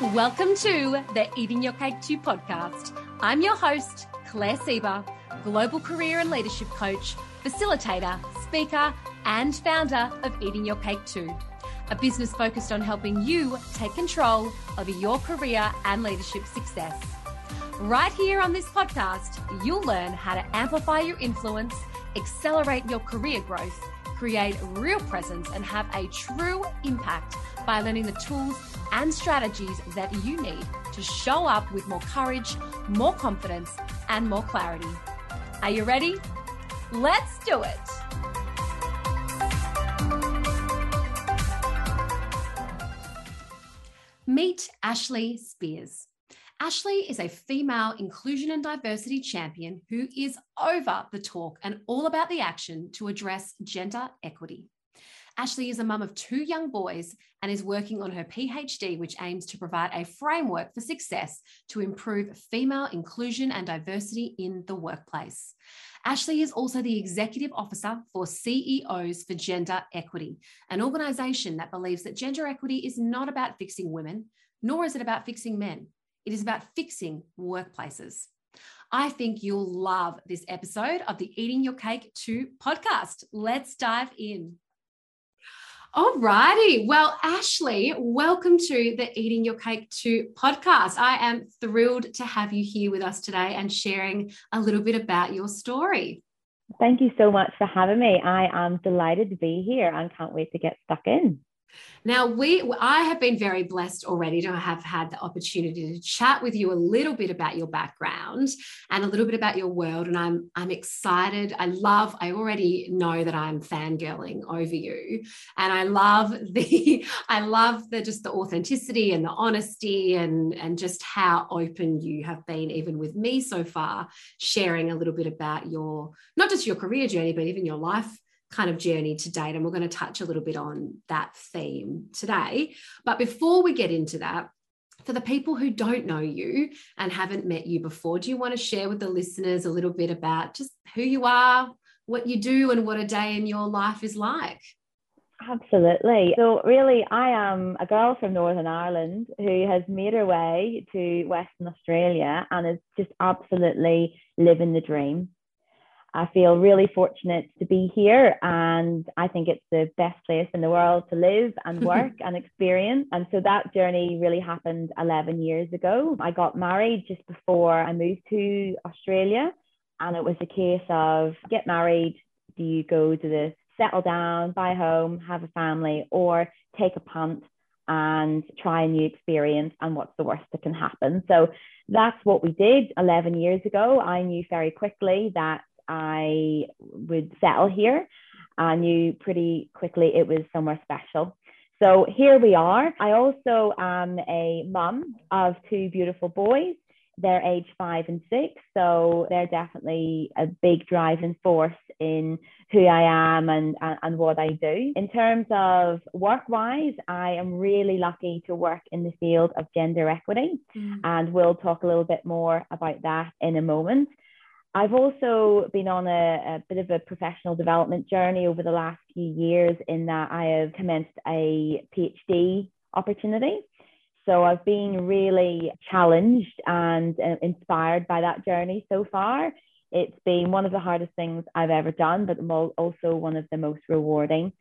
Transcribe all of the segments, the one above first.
Welcome to the Eating Your Cake Too podcast. I'm your host, Claire Sieber, global career and leadership coach, facilitator, speaker, and founder of Eating Your Cake Too, a business focused on helping you take control over your career and leadership success. Right here on this podcast, you'll learn how to amplify your influence, accelerate your career growth, create real presence, and have a true impact by learning the tools and strategies that you need to show up with more courage, more confidence, and more clarity. Are you ready? Let's do it. Meet Ashley Spears. Ashley is a female inclusion and diversity champion who is over the talk and all about the action to address gender equity. Ashley is a mum of two young boys and is working on her PhD, which aims to provide a framework for success to improve female inclusion and diversity in the workplace. Ashley is also the executive officer for CEOs for Gender Equity, an organization that believes that gender equity is not about fixing women, nor is it about fixing men. It is about fixing workplaces. I think you'll love this episode of the Eating Your Cake Too podcast. Let's dive in. All righty. Well, Ashley, welcome to the Eating Your Cake Too podcast. I am thrilled to have you here with us today and sharing a little bit about your story. Thank you so much for having me. I am delighted to be here and can't wait to get stuck in. Now, we I have been very blessed already to have had the opportunity to chat with you a little bit about your background and a little bit about your world. And I'm I'm excited. I love, I already know that I'm fangirling over you. And I love the, I love the just the authenticity and the honesty and, and just how open you have been, even with me so far, sharing a little bit about your not just your career journey, but even your life kind of journey to date. And we're going to touch a little bit on that theme today. But before we get into that, for the people who don't know you and haven't met you before, do you want to share with the listeners a little bit about just who you are, what you do, and what a day in your life is like? Absolutely. So, really, I am a girl from Northern Ireland who has made her way to Western Australia and is just absolutely living the dream. I feel really fortunate to be here, and I think it's the best place in the world to live and work and experience. And so that journey really happened 11 years ago. I got married just before I moved to Australia, and it was a case of get married, do you go to the settle down, buy a home, have a family, or take a punt and try a new experience and what's the worst that can happen. So that's what we did 11 years ago. I knew very quickly that I would settle here. I knew pretty quickly it was somewhere special. So here we are. I also am a mum of two beautiful boys. They're age five and six, so they're definitely a big driving force in who I am and, and, and what I do. In terms of work wise, I am really lucky to work in the field of gender equity, mm. and we'll talk a little bit more about that in a moment. I've also been on a, a, bit of a professional development journey over the last few years in that I have commenced a PhD opportunity. So I've been really challenged and uh, inspired by that journey so far. It's been one of the hardest things I've ever done, but also one of the most rewarding.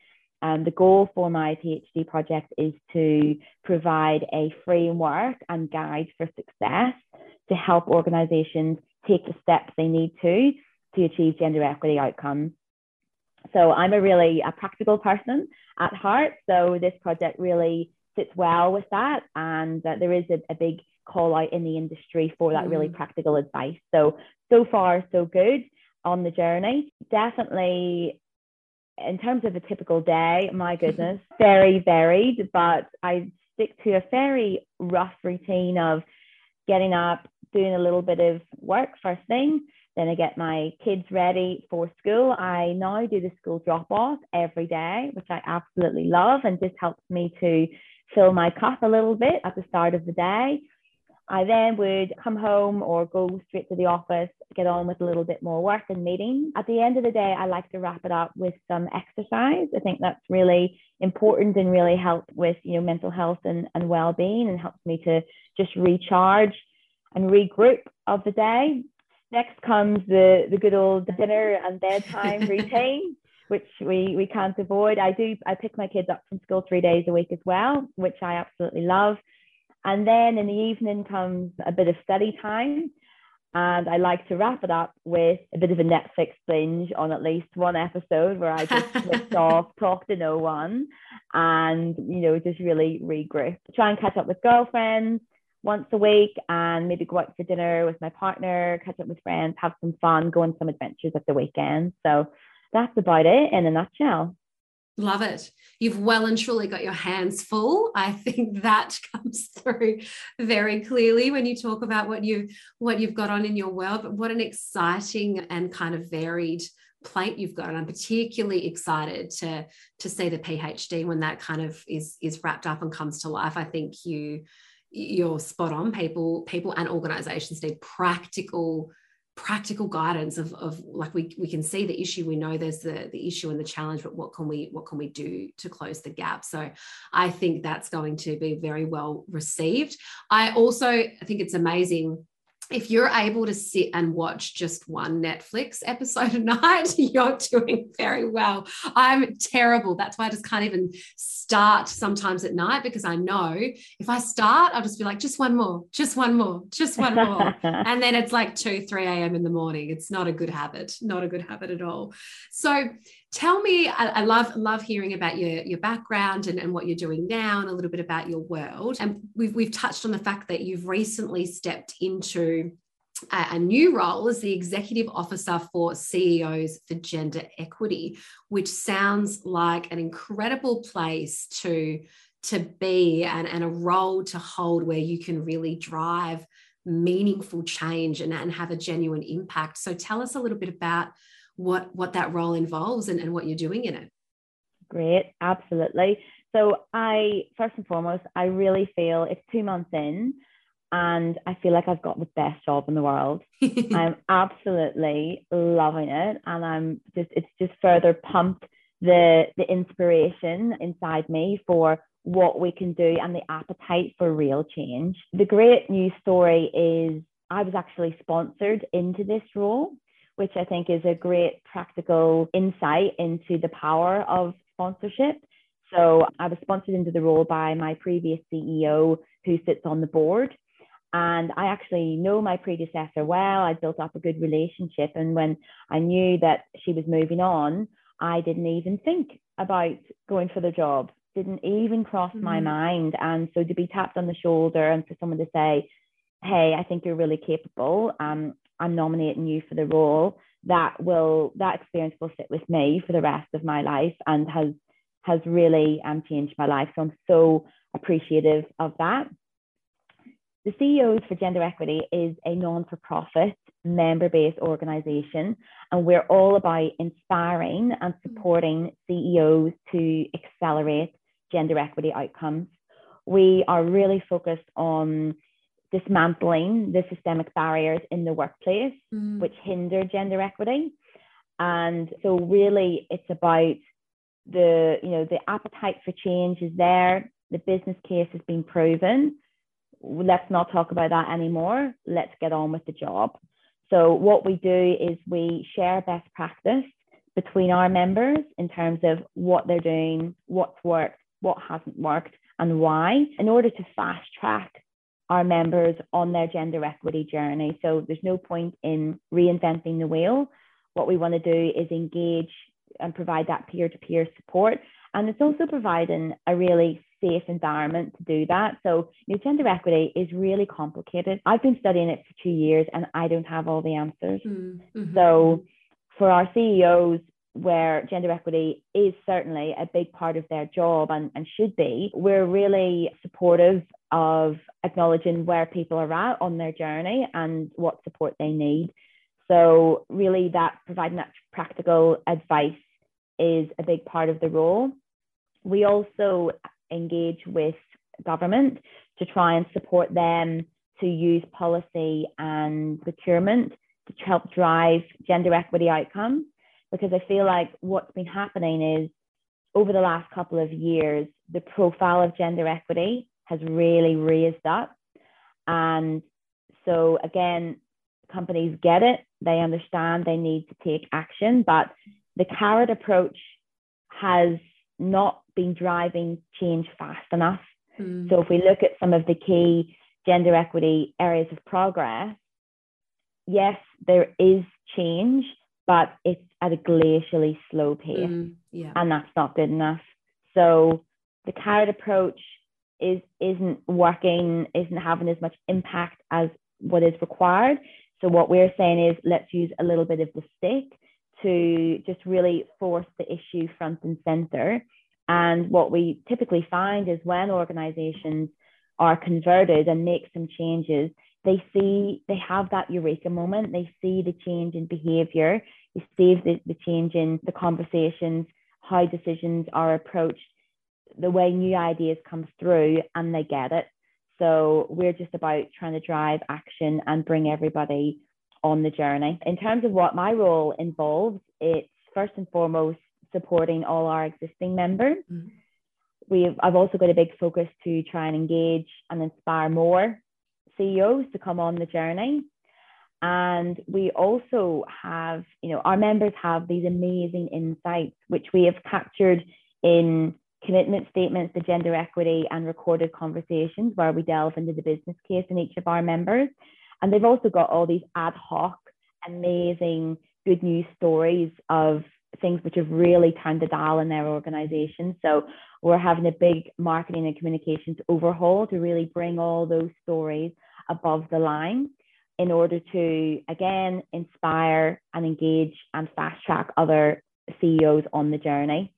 And the goal for my PhD project is to provide a framework and guide for success to help organizations take the steps they need to to achieve gender equity outcomes. So I'm a really a practical person at heart. So this project really fits well with that. And uh, there is a, a, big call out in the industry for that mm. really practical advice. So, so far, so good on the journey. Definitely, in terms of a typical day, my goodness, very varied, but I stick to a very rough routine of getting up, doing a little bit of work first thing. Then I get my kids ready for school. I now do the school drop off every day, which I absolutely love and just helps me to fill my cup a little bit at the start of the day. I then would come home or go straight to the office, get on with a little bit more work and meeting. At the end of the day, I like to wrap it up with some exercise. I think that's really important and really helps with you know mental health and, and well-being and helps me to just recharge and regroup of the day. Next comes the, the good old dinner and bedtime routine, which we, we can't avoid. I do I pick my kids up from school three days a week as well, which I absolutely love. And then in the evening comes a bit of study time. And I like to wrap it up with a bit of a Netflix binge on at least one episode where I just switch off, talk to no one, and you know, just really regroup. Try and catch up with girlfriends once a week and maybe go out for dinner with my partner, catch up with friends, have some fun, go on some adventures at the weekend. So that's about it in a nutshell. Love it. You've well and truly got your hands full. I think that comes through very clearly when you talk about what you what you've got on in your world. But what an exciting and kind of varied plate you've got. And I'm particularly excited to to see the PhD when that kind of is is wrapped up and comes to life. I think you you're spot on. People people and organizations need practical practical guidance of, of like we, we can see the issue we know there's the, the issue and the challenge but what can we what can we do to close the gap so i think that's going to be very well received i also I think it's amazing if you're able to sit and watch just one Netflix episode a night, you're doing very well. I'm terrible. That's why I just can't even start sometimes at night because I know if I start, I'll just be like, just one more, just one more, just one more. and then it's like 2, 3 a.m. in the morning. It's not a good habit, not a good habit at all. So tell me I, I, love love hearing about your your background and, and what you're doing now and a little bit about your world. And we've, we've touched on the fact that you've recently stepped into a, new role as the executive officer for ceos for gender equity which sounds like an incredible place to to be and, and a role to hold where you can really drive meaningful change and, and have a genuine impact. So tell us a little bit about what what that role involves and, and what you're doing in it. Great. Absolutely. So i first and foremost i really feel it's two months in and i feel like i've got the best job in the world. I'm absolutely loving it and i'm just it's just further pumped the the inspiration inside me for what we can do and the appetite for real change. The great news story is i was actually sponsored into this role which I think is a great practical insight into the power of sponsorship. So I was sponsored into the role by my previous CEO who sits on the board. And I actually know my predecessor well. I built up a good relationship. And when I knew that she was moving on, I didn't even think about going for the job, didn't even cross mm-hmm. my mind. And so to be tapped on the shoulder and for someone to say, hey, I think you're really capable. Um, I'm nominating you for the role, that will that experience will sit with me for the rest of my life and has has really um, changed my life. So I'm so appreciative of that. The CEOs for Gender Equity is a non-for-profit member-based organization, and we're all about inspiring and supporting CEOs to accelerate gender equity outcomes. We are really focused on dismantling the systemic barriers in the workplace mm. which hinder gender equity. And so really it's about the you know the appetite for change is there. The business case has been proven. Let's not talk about that anymore. Let's get on with the job. So what we do is we share best practice between our members in terms of what they're doing what's worked what hasn't worked and why in order to fast track our members on their gender equity journey. So there's no point in reinventing the wheel. What we want to do is engage and provide that peer to peer support. And it's also providing a really safe environment to do that. So, you know, gender equity is really complicated. I've been studying it for two years and I don't have all the answers. Mm-hmm. So, for our CEOs, where gender equity is certainly a big part of their job and, and should be, we're really supportive of acknowledging where people are at on their journey and what support they need. So, really, that providing that practical advice is a big part of the role. We also engage with government to try and support them to use policy and procurement to help drive gender equity outcomes. Because I feel like what's been happening is over the last couple of years, the profile of gender equity has really raised up. And so, again, companies get it, they understand they need to take action, but the carrot approach has not been driving change fast enough. Mm. So, if we look at some of the key gender equity areas of progress, yes, there is change, but it's at a glacially slow pace. Mm, yeah. And that's not good enough. So the carrot approach is isn't working, isn't having as much impact as what is required. So what we're saying is let's use a little bit of the stick to just really force the issue front and center. And what we typically find is when organizations are converted and make some changes, they see they have that eureka moment they see the change in behavior they see the, the change in the conversations how decisions are approached the way new ideas come through and they get it so we're just about trying to drive action and bring everybody on the journey in terms of what my role involves it's first and foremost supporting all our existing members mm-hmm. we've i've also got a big focus to try and engage and inspire more CEOs to come on the journey. And we also have, you know, our members have these amazing insights, which we have captured in commitment statements to gender equity and recorded conversations where we delve into the business case in each of our members. And they've also got all these ad hoc, amazing good news stories of things which have really turned the dial in their organization. So we're having a big marketing and communications overhaul to really bring all those stories above the line in order to, again, inspire and engage and fast track other CEOs on the journey.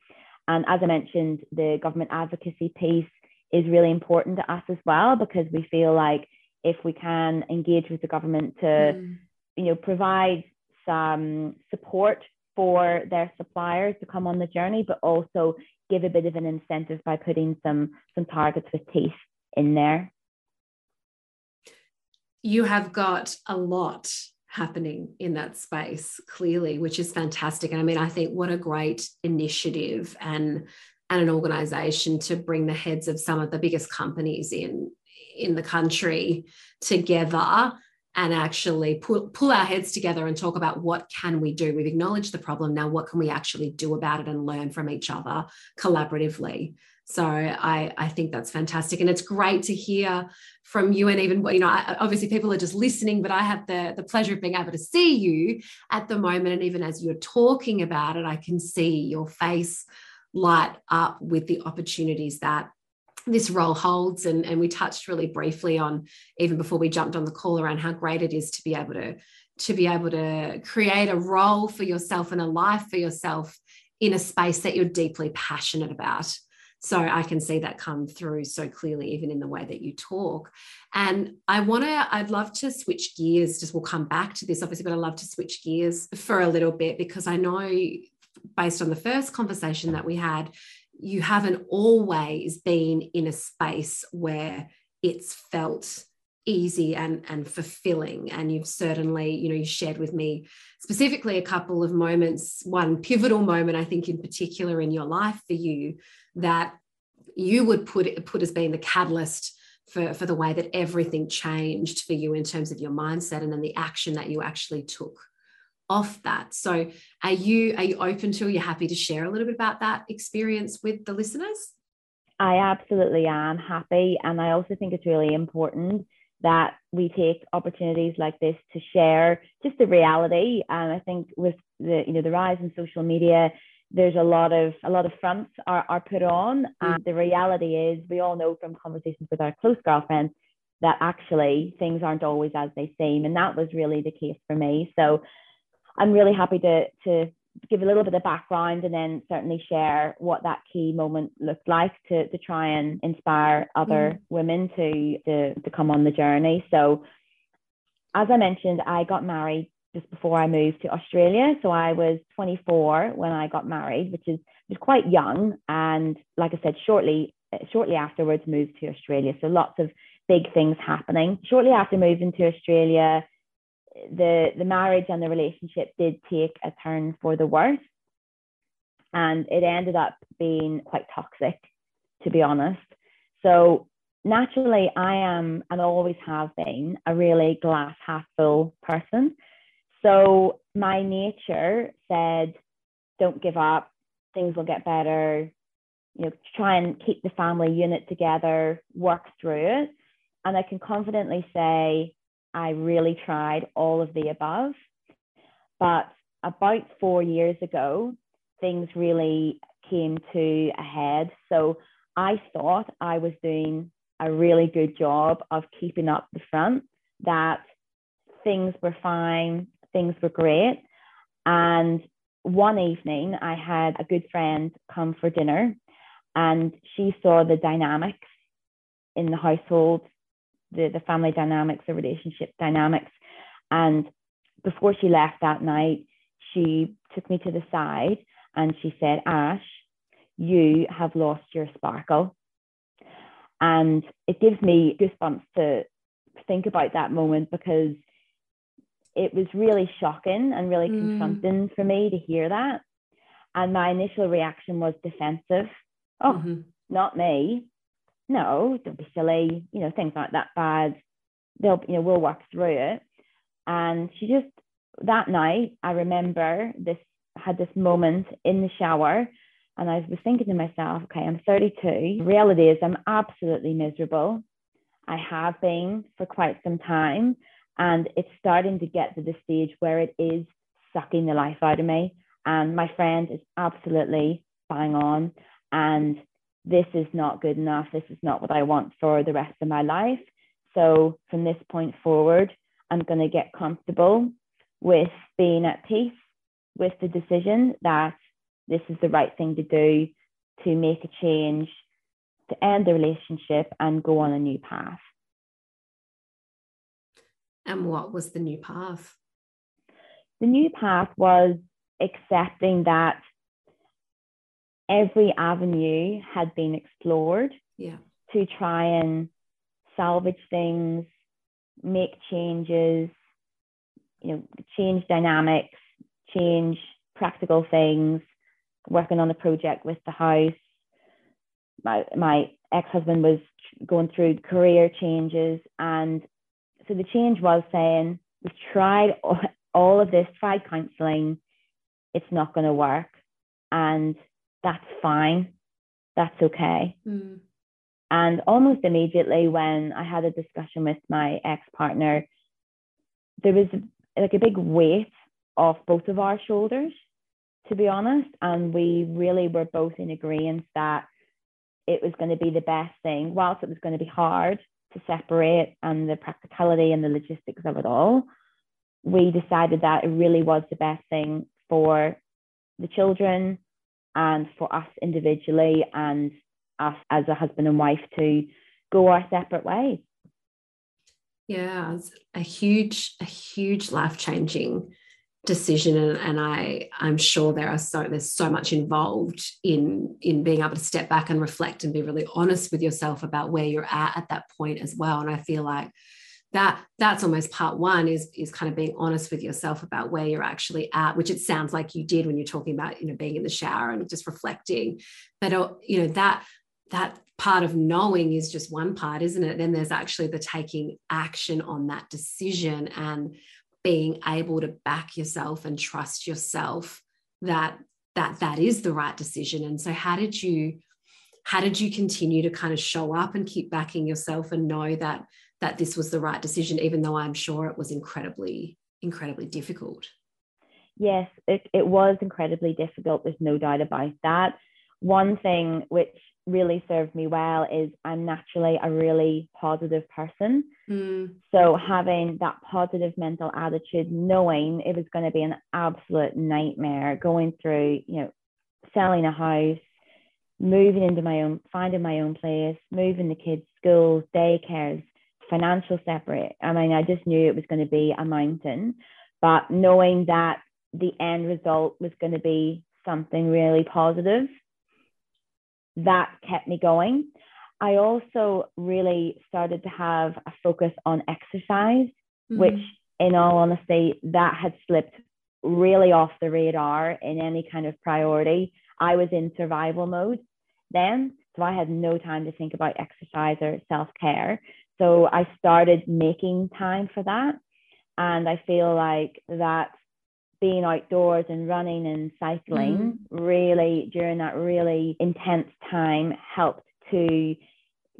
And as I mentioned, the government advocacy piece is really important to us as well because we feel like if we can engage with the government to, mm. you know, provide some support for their suppliers to come on the journey, but also give a bit of an incentive by putting some some targets with teeth in there you have got a lot happening in that space clearly which is fantastic. And i mean i think what a great initiative and and an organization to bring the heads of some of the biggest companies in in the country together and actually pull, pull our heads together and talk about what can we do. We've acknowledged the problem. Now what can we actually do about it and learn from each other collaboratively so I, I think that's fantastic. And it's great to hear from you. And even, you know, obviously people are just listening, but I have the, the pleasure of being able to see you at the moment. And even as you're talking about it, I can see your face light up with the opportunities that this role holds. And, and we touched really briefly on, even before we jumped on the call, around how great it is to be able to to be able to create a role for yourself and a life for yourself in a space that you're deeply passionate about. So I can see that come through so clearly, even in the way that you talk. And I want to, I'd love to switch gears. Just we'll come back to this, obviously, but I'd love to switch gears for a little bit because I know based on the first conversation that we had, you haven't always been in a space where it's felt easy and and fulfilling and you've certainly you know you shared with me specifically a couple of moments one pivotal moment i think in particular in your life for you that you would put put as being the catalyst for, for the way that everything changed for you in terms of your mindset and then the action that you actually took off that. So are you are you open to, are you happy to share a little bit about that experience with the listeners? I absolutely am happy. And I also think it's really important that we take opportunities like this to share just the reality. And I think with the, you know, the rise in social media, there's a lot of a lot of fronts are, are put on and mm. the reality is we all know from conversations with our close girlfriends that actually things aren't always as they seem and that was really the case for me so i'm really happy to to give a little bit of background and then certainly share what that key moment looked like to, to try and inspire other mm. women to, to to come on the journey so as i mentioned i got married just before I moved to Australia. So I was 24 when I got married, which is was quite young. And like I said, shortly shortly afterwards moved to Australia. So lots of big things happening. Shortly after moving to Australia, the the marriage and the relationship did take a turn for the worse, and it ended up being quite toxic, to be honest. So naturally, I am and always have been a really glass half full person. So my nature said, don't give up, things will get better, you know, try and keep the family unit together, work through it. And I can confidently say I really tried all of the above. But about four years ago, things really came to a head. So I thought I was doing a really good job of keeping up the front, that things were fine, things were great. And one evening, I had a good friend come for dinner, and she saw the dynamics in the household, the, the family dynamics, the relationship dynamics. And before she left that night, she took me to the side and she said, Ash, you have lost your sparkle. And it gives me goosebumps to think about that moment because it was really shocking and really mm. confronting for me to hear that. And my initial reaction was defensive. Oh, mm-hmm. not me. No, don't be silly. You know, things like that bad. They'll, you know, we'll work through it. And she just that night, I remember this had this moment in the shower and I was thinking to myself, okay, I'm 32. Reality is I'm absolutely miserable. I have been for quite some time. And it's starting to get to the stage where it is sucking the life out of me. And my friend is absolutely bang on. And this is not good enough. This is not what I want for the rest of my life. So from this point forward, I'm going to get comfortable with being at peace with the decision that this is the right thing to do to make a change, to end the relationship and go on a new path. And what was the new path? The new path was accepting that every avenue had been explored yeah. to try and salvage things, make changes, you know, change dynamics, change practical things, working on a project with the house. My my ex-husband was going through career changes and so the change was saying we've tried all of this, tried counseling, it's not going to work. And that's fine. That's okay. Mm. And almost immediately, when I had a discussion with my ex partner, there was like a big weight off both of our shoulders, to be honest. And we really were both in agreement that it was going to be the best thing, whilst it was going to be hard to separate and the practicality and the logistics of it all, we decided that it really was the best thing for the children and for us individually and us as a husband and wife to go our separate ways. Yeah, it's a huge, a huge life changing decision and, and i i'm sure there are so there's so much involved in in being able to step back and reflect and be really honest with yourself about where you're at at that point as well. And i feel like that that's almost part one is is kind of being honest with yourself about where you're actually at which it sounds like you did when you're talking about you know being in the shower and just reflecting. But uh, you know that that part of knowing is just one part isn't it? Then there's actually the taking action on that decision and being able to back yourself and trust yourself that that that is the right decision. And so how did you how did you continue to kind of show up and keep backing yourself and know that that this was the right decision even though i'm sure it was incredibly incredibly difficult? Yes it, it was incredibly difficult. There's no doubt about that. One thing which really served me well is I'm naturally a really positive person. Mm. So having that positive mental attitude, knowing it was going to be an absolute nightmare going through, you know, selling a house, moving into my own, finding my own place, moving the kids' schools, daycares, financial separate. I mean, I just knew it was going to be a mountain, but knowing that the end result was going to be something really positive that kept me going. I also really started to have a focus on exercise, mm-hmm. which, in all honesty, that had slipped really off the radar in any kind of priority. I was in survival mode then, so I had no time to think about exercise or self care. So I started making time for that. And I feel like that being outdoors and running and cycling mm. really during that really intense time helped to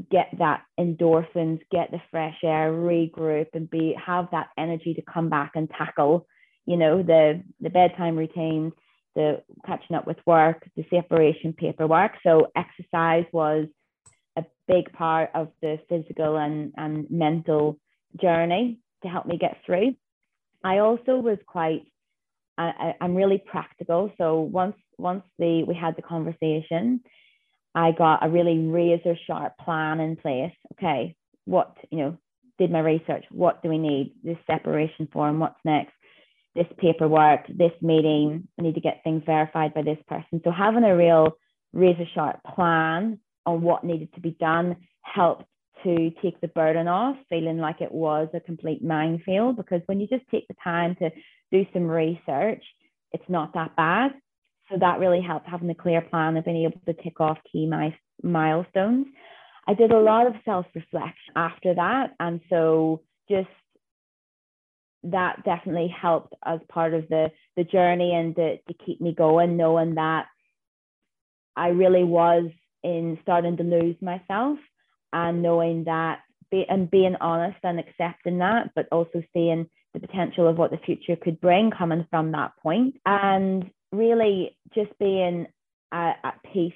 get that endorphins, get the fresh air, regroup and be have that energy to come back and tackle, you know, the the bedtime routine, the catching up with work, the separation paperwork. So exercise was a big part of the physical and, and mental journey to help me get through. I also was quite I, am really practical. So once once the we had the conversation, I got a really razor sharp plan in place. Okay, what you know, did my research. What do we need? This separation form. What's next? This paperwork. This meeting. I need to get things verified by this person. So having a real razor sharp plan on what needed to be done helped to take the burden off, feeling like it was a complete minefield. Because when you just take the time to do some research, it's not that bad. So that really helped having a clear plan of being able to tick off key mi- milestones. I did a lot of self reflection after that. And so just that definitely helped as part of the, the journey and to, to keep me going, knowing that I really was in starting to lose myself and knowing that be, and being honest and accepting that, but also seeing the potential of what the future could bring coming from that. And really just being at, at peace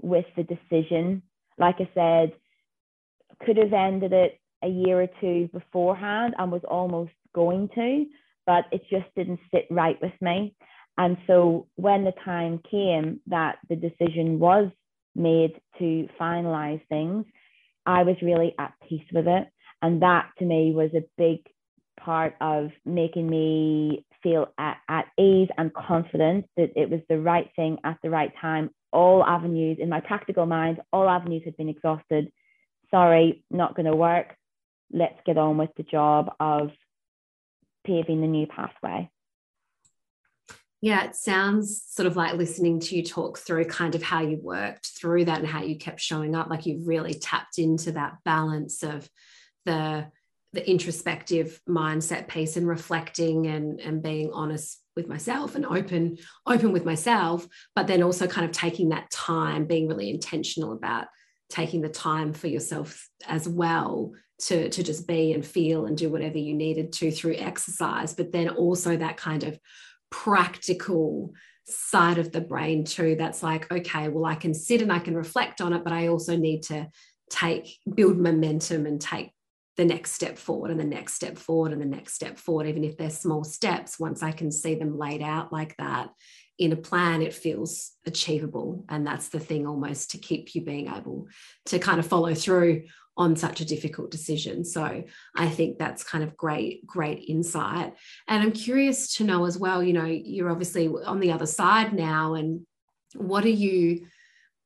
with the decision. Like I said, could have ended it a year or two beforehand and was almost going to, but it just didn't sit right with me. And so when the time came that the decision was made to finalize things, I was really at peace with it. And that to me was a big part of making me feel at, at ease and confident that it was the right thing at the right time. All avenues in my practical mind, all avenues had been exhausted. Sorry, not going to work. Let's get on with the job of paving the new pathway. Yeah, it sounds sort of like listening to you talk through kind of how you worked through that and how you kept showing up. Like you've really tapped into that balance of the the introspective mindset piece and reflecting and and being honest with myself and open open with myself but then also kind of taking that time being really intentional about taking the time for yourself as well to to just be and feel and do whatever you needed to through exercise but then also that kind of practical side of the brain too that's like okay well I can sit and I can reflect on it but I also need to take build momentum and take the next step forward and the next step forward and the next step forward, even if they're small steps, once I can see them laid out like that in a plan, it feels achievable. And that's the thing almost to keep you being able to kind of follow through on such a difficult decision. So I think that's kind of great, great insight. And I'm curious to know as well, you know, you're obviously on the other side now. And what are you,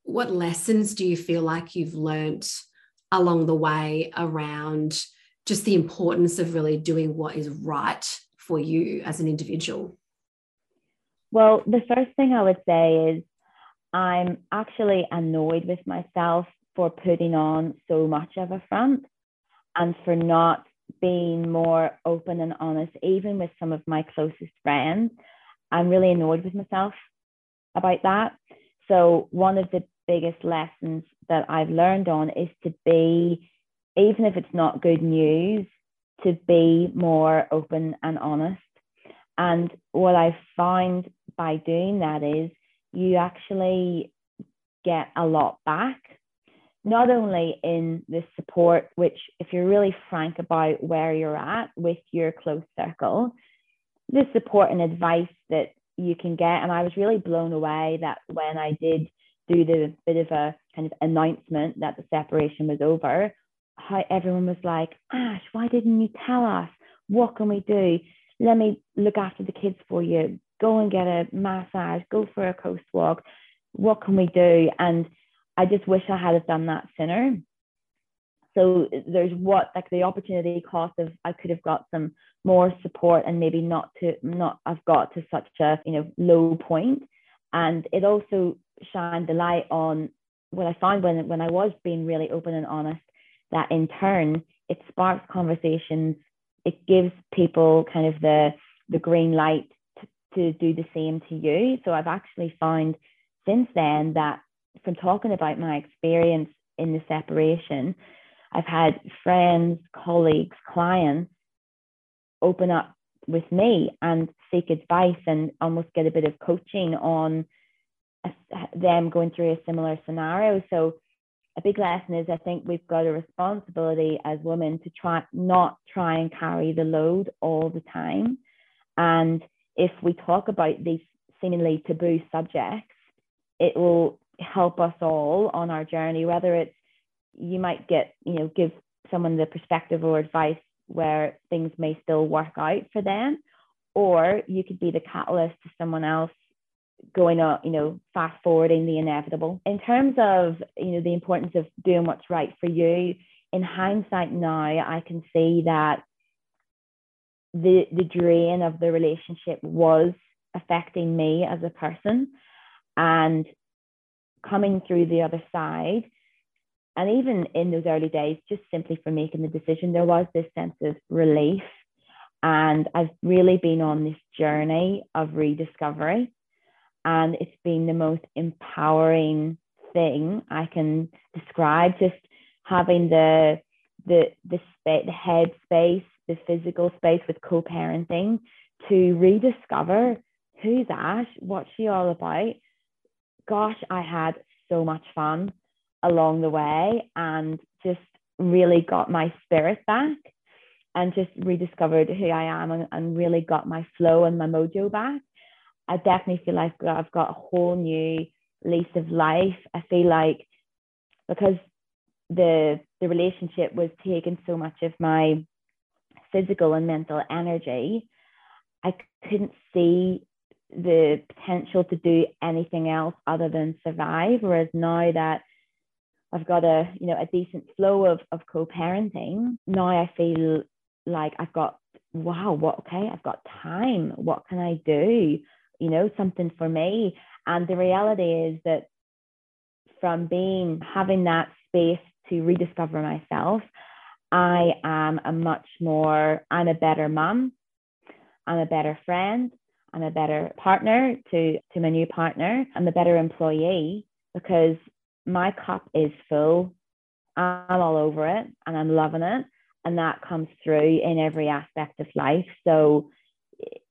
what lessons do you feel like you've learnt? Along the way around just the importance of really doing what is right for you as an individual? Well, the first thing I would say is I'm actually annoyed with myself for putting on so much of a front and for not being more open and honest, even with some of my closest friends. I'm really annoyed with myself about that. So, one of the biggest lessons that I've learned on is to be, even if it's not good news, to be more open and honest. And what I find by doing that is you actually get a lot back, not only in the support, which, if you're really frank about where you're at with your close circle, the support and advice that you can get. And I was really blown away that when I did do the bit of a kind of announcement that the separation was over, how everyone was like, Ash, why didn't you tell us? What can we do? Let me look after the kids for you. Go and get a massage, go for a coast walk. What can we do? And I just wish I had done that sooner So there's what like the opportunity cost of I could have got some more support and maybe not to not have got to such a you know low point. And it also shined the light on what I found when when I was being really open and honest that in turn it sparks conversations. It gives people kind of the the green light to, to do the same to you. So I've actually found since then that from talking about my experience in the separation, I've had friends, colleagues, clients open up with me and seek advice and almost get a bit of coaching on a, them going through a similar scenario. So a big lesson is I think we've got a responsibility as women to try not try and carry the load all the time. And if we talk about these seemingly taboo subjects, it will help us all on our journey, whether it's you might get, you know, give someone the perspective or advice where things may still work out for them, or you could be the catalyst to someone else going on, you know, fast forwarding the inevitable. In terms of, you know, the importance of doing what's right for you, in hindsight now, I can see that the the drain of the relationship was affecting me as a person. And coming through the other side and even in those early days just simply for making the decision there was this sense of relief. And i've really been on this journey of rediscovery and it's been the most empowering thing I can describe. Just having the the the space, the head space, the physical space with co-parenting to rediscover who's Ash, what's she all about. Gosh, I had so much fun along the way and just really got my spirit back and just rediscovered who I am and, and really got my flow and my mojo back. I definitely feel like I've got a whole new lease of life. I feel like because the the relationship was taking so much of my physical and mental energy, I couldn't see the potential to do anything else other than survive. Whereas now that I've got a you know a decent flow of of co-parenting, now I feel like I've got wow, what okay, I've got time. What can I do? You know, something for me. And the reality is that from being having that space to rediscover myself, I am a much more, I'm a better mom, I'm a better friend, I'm a better partner to, to my new partner, I'm a better employee because my cup is full. I'm all over it and I'm loving it. And that comes through in every aspect of life. So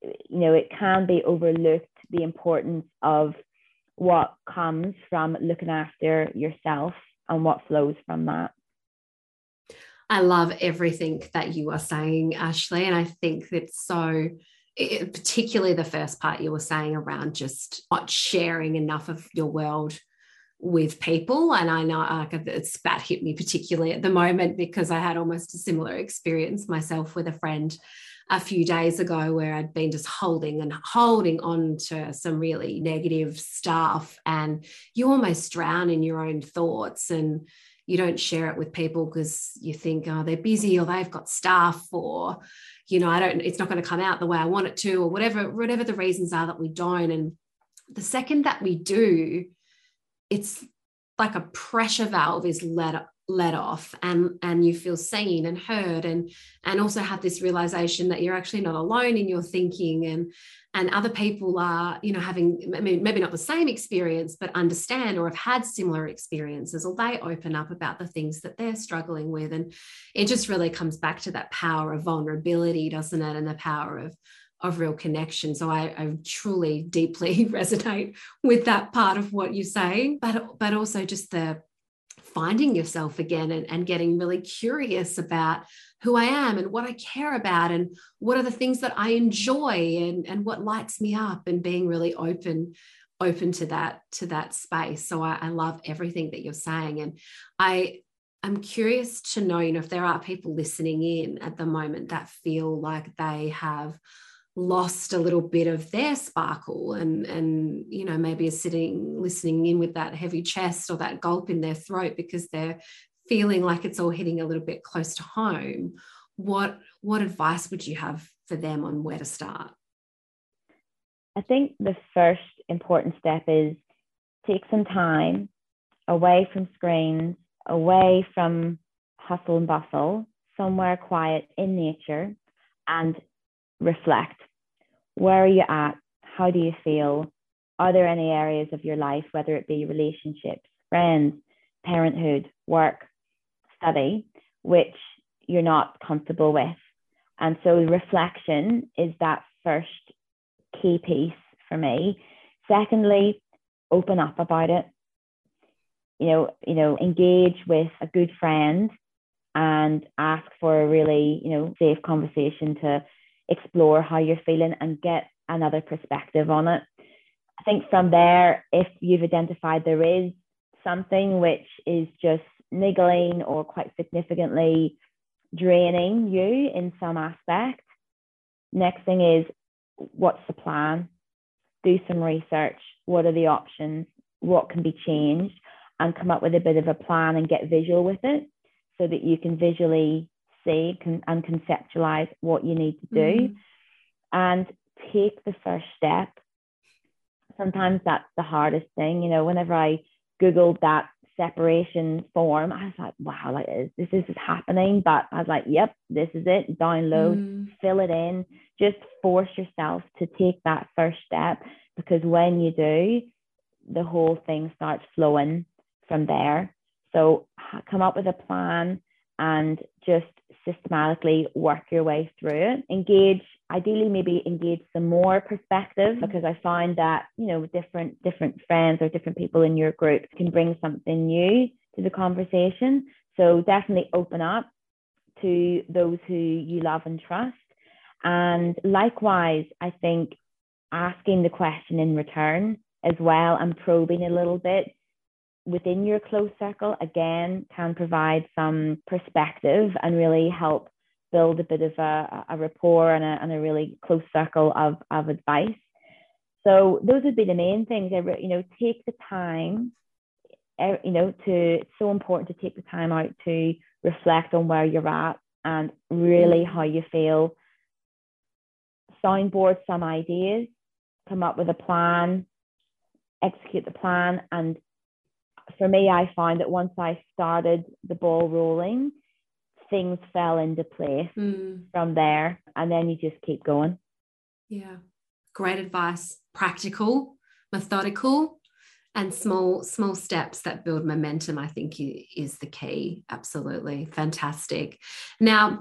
you know, it can be overlooked the importance of what comes from looking after yourself and what flows from that. I love everything that you are saying, Ashley. And I think that's so, it, particularly the first part you were saying around just not sharing enough of your world with people. And I know like it's that hit me particularly at the moment because I had almost a similar experience myself with a friend a few days ago where I'd been just holding and holding on to some really negative stuff. And you almost drown in your own thoughts and you don't share it with people because you think, oh, they're busy or they've got stuff or, you know, I don't, it's not going to come out the way I want it to or whatever, whatever the reasons are that we don't. And the second that we do, it's like a pressure valve is let let off and and you feel seen and heard and and also have this realization that you're actually not alone in your thinking and and other people are you know having I mean, maybe not the same experience but understand or have had similar experiences or they open up about the things that they're struggling with and it just really comes back to that power of vulnerability doesn't it and the power of of real connection. So I, I, truly deeply resonate with that part of what you're saying, but but also just the finding yourself again and, and getting really curious about who I am and what I care about and what are the things that I enjoy and, and what lights me up and being really open open to that to that space. So I, I love everything that you're saying. And I I'm curious to know you know if there are people listening in at the moment that feel like they have lost a little bit of their sparkle and and you know maybe are sitting listening in with that heavy chest or that gulp in their throat because they're feeling like it's all hitting a little bit close to home, what what advice would you have for them on where to start? I think the first important step is take some time away from screens, away from hustle and bustle, somewhere quiet in nature, and reflect. Where are you at? How do you feel? Are there any areas of your life, whether it be relationships, friends, parenthood, work, study, which you're not comfortable with? And so reflection is that first key piece for me. Secondly, open up about it. You know, you know, engage with a good friend and ask for a really, you know, safe conversation to explore how you're feeling and get another perspective on it. I think from there, if you've identified there is something which is just niggling or quite significantly draining you in some aspect, next thing is what's the plan? Do some research. What are the options? What can be changed? And come up with a bit of a plan and get visual with it so that you can visually see and conceptualize what you need to do. Mm-hmm. And take the first step. Sometimes that's the hardest thing. You know, whenever I Googled that separation form, I was like, wow, like this is happening. But I was like, yep, this is it. Download, mm. fill it in. Just force yourself to take that first step because when you do, the whole thing starts flowing from there. So come up with a plan and just systematically work your way through it. Engage, ideally maybe engage some more perspective mm-hmm. because I find that, you know, different different friends or different people in your group can bring something new to the conversation. So definitely open up to those who you love and trust. And likewise, I think asking the question in return as well and probing a little bit within your close circle again can provide some perspective and really help build a bit of a, a rapport and a, and a really close circle of, of advice. So those would be the main things. You know, take the time. Eh, you know, to it's so important to take the time out to reflect on where you're at and really how you feel. Soundboard some ideas, come up with a plan, execute the plan, and for me, I find that once I started the ball rolling, things fell into place mm. from there. And then you just keep going. Yeah. Great advice. Practical, methodical, and small, small steps that build momentum, I think is the key. Absolutely. Fantastic. Now,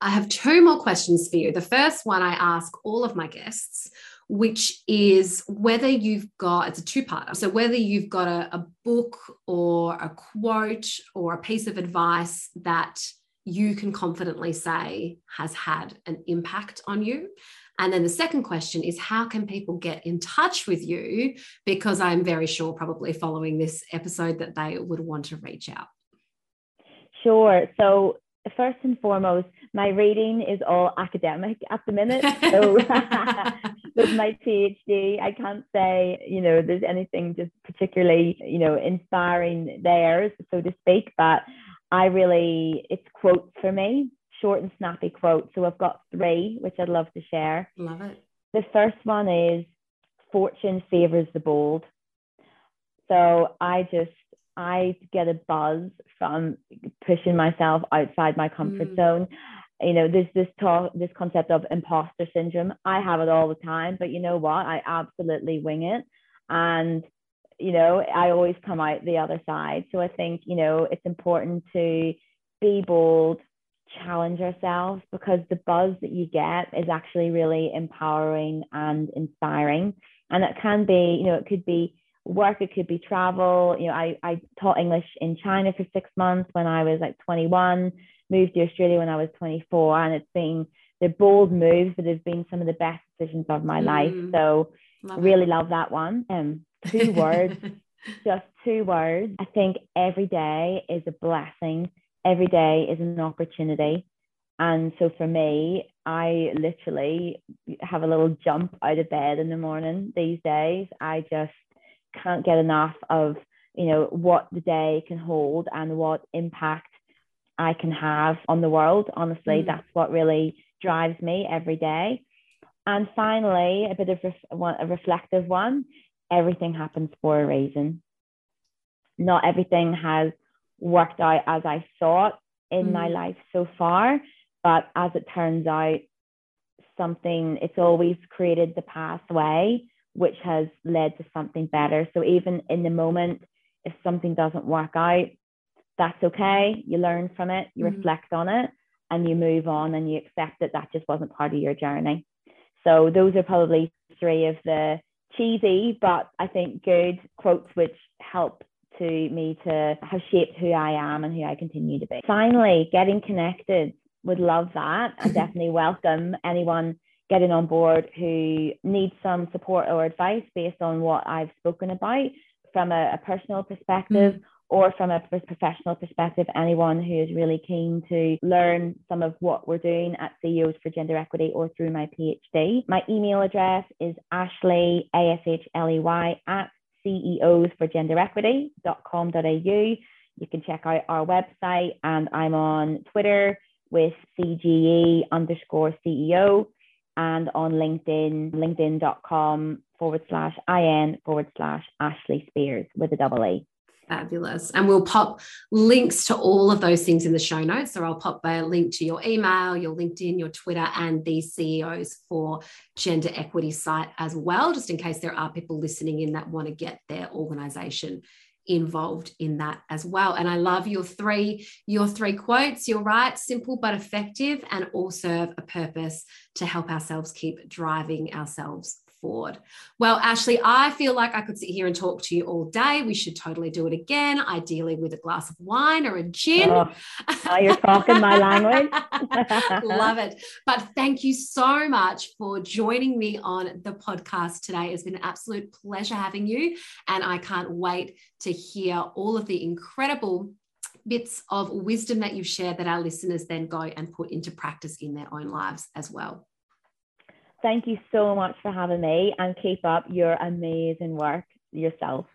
I have two more questions for you. The first one I ask all of my guests which is whether you've got it's a two-parter. So whether you've got a, a book or a quote or a piece of advice that you can confidently say has had an impact on you. And then the second question is how can people get in touch with you? Because I'm very sure, probably following this episode, that they would want to reach out. Sure. So first and foremost, my reading is all academic at the minute. So with my PhD, I can't say, you know, there's anything just particularly, you know, inspiring there, so to speak. But I really, it's quotes for me, short and snappy quotes. So I've got three, which I'd love to share. Love it. The first one is fortune favors the bold. So I just I get a buzz from pushing myself outside my comfort mm. zone. You know, there's this talk, this concept of imposter syndrome. I have it all the time, but you know what? I absolutely wing it. And, you know, I always come out the other side. So I think, you know, it's important to be bold, challenge ourselves because the buzz that you get is actually really empowering and inspiring. And it can be, you know, it could be work, it could be travel. You know, I, I taught English in China for six months when I was like 21, moved to Australia when I was 24, and it's been the bold moves that have been some of the best decisions of my mm. life. So love really it. love that one. Um, two words, just two words. I think every day is a blessing. Every day is an opportunity. And so for me, I literally have a little jump out of bed in the morning these days. I just can't get enough of you know, what the day can hold and what impact I can have on the world. Honestly, mm. that's what really drives me every day. And finally, a bit of a reflective one everything happens for a reason. Not everything has worked out as I thought in mm. my life so far, but as it turns out, something, it's always created the pathway which has led to something better. So even in the moment, if something doesn't work out, that's okay. You learn from it, you mm-hmm. reflect on it, and you move on and you accept that that just wasn't part of your journey. So those are probably three of the cheesy, but I think good quotes which help to me to have shaped who I am and who I continue to be. Finally, getting connected. Would love that and definitely welcome anyone getting on board who needs some support or advice based on what I've spoken about from a, a personal perspective. Mm. Or from a professional perspective, anyone who is really keen to learn some of what we're doing at CEOs for Gender Equity or through my PhD. My email address is ashley, A-S-H-L-E-Y, at CEOs for Gender Equity.com.au. You can check out our website, and I'm on Twitter with CGE underscore CEO and on LinkedIn, linkedin.com forward slash IN forward slash Ashley Spears with a double E. Fabulous. And we'll pop links to all of those things in the show notes. So I'll pop a link to your email, your LinkedIn, your Twitter, and the CEOs for Gender Equity site as well, just in case there are people listening in that want to get their organization involved in that as well and i love your three your three quotes you're right simple but effective and all serve a purpose to help ourselves keep driving ourselves forward. Well, Ashley, I feel like I could sit here and talk to you all day. We should totally do it again, ideally with a glass of wine or a gin. Oh, oh you're talking my language. Love it. But thank you so much for joining me on the podcast today. It's been an absolute pleasure having you. And I can't wait to hear all of the incredible bits of wisdom that you've shared that our listeners then go and put into practice in their own lives as well. Thank you so much for having me and keep up your amazing work yourself.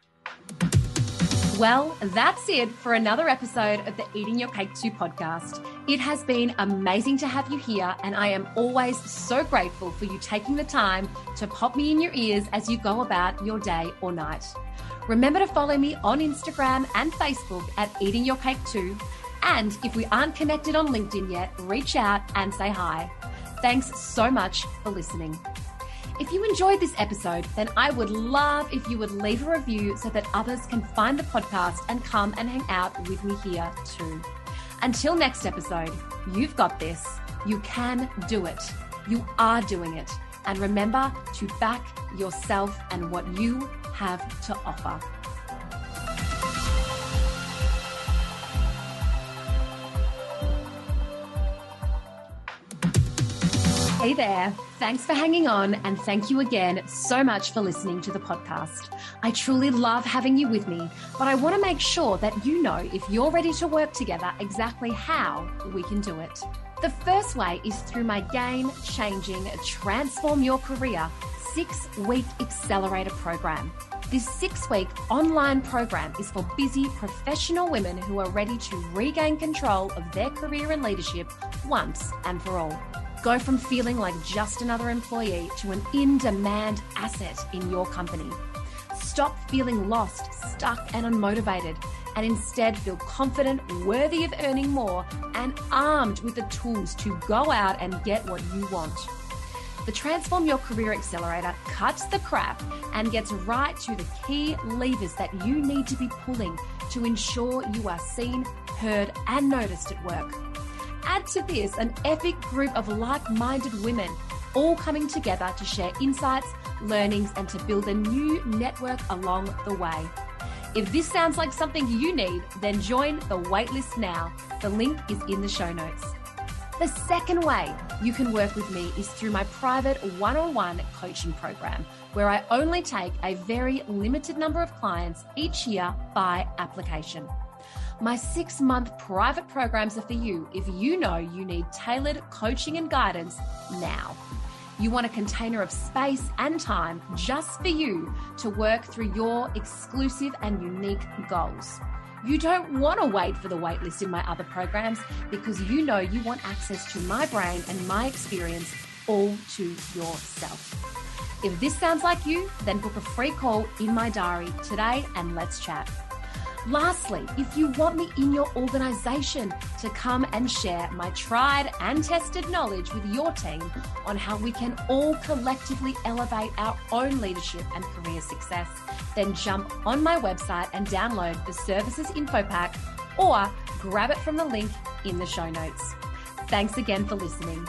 Well, that's it for another episode of the Eating Your Cake Too podcast. It has been amazing to have you here, and I am always so grateful for you taking the time to pop me in your ears as you go about your day or night. Remember to follow me on Instagram and Facebook at Eating Your Cake Too. And if we aren't connected on LinkedIn yet, reach out and say hi. Thanks so much for listening. If you enjoyed this episode, then I would love if you would leave a review so that others can find the podcast and come and hang out with me here too. Until next episode, you've got this. You can do it. You are doing it. And remember to back yourself and what you have to offer. Hey there. Thanks for hanging on, and thank you again so much for listening to the podcast. I truly love having you with me, but I want to make sure that you know if you're ready to work together exactly how we can do it. The first way is through my game changing Transform Your Career six week accelerator program. This six week online program is for busy professional women who are ready to regain control of their career and leadership once and for all. Go from feeling like just another employee to an in demand asset in your company. Stop feeling lost, stuck, and unmotivated, and instead feel confident, worthy of earning more, and armed with the tools to go out and get what you want. The Transform Your Career Accelerator cuts the crap and gets right to the key levers that you need to be pulling to ensure you are seen, heard, and noticed at work. Add to this an epic group of like minded women, all coming together to share insights, learnings, and to build a new network along the way. If this sounds like something you need, then join the waitlist now. The link is in the show notes. The second way you can work with me is through my private one on one coaching program, where I only take a very limited number of clients each year by application. My six month private programs are for you if you know you need tailored coaching and guidance now. You want a container of space and time just for you to work through your exclusive and unique goals. You don't want to wait for the waitlist in my other programs because you know you want access to my brain and my experience all to yourself. If this sounds like you, then book a free call in my diary today and let's chat. Lastly, if you want me in your organization to come and share my tried and tested knowledge with your team on how we can all collectively elevate our own leadership and career success, then jump on my website and download the services info pack or grab it from the link in the show notes. Thanks again for listening.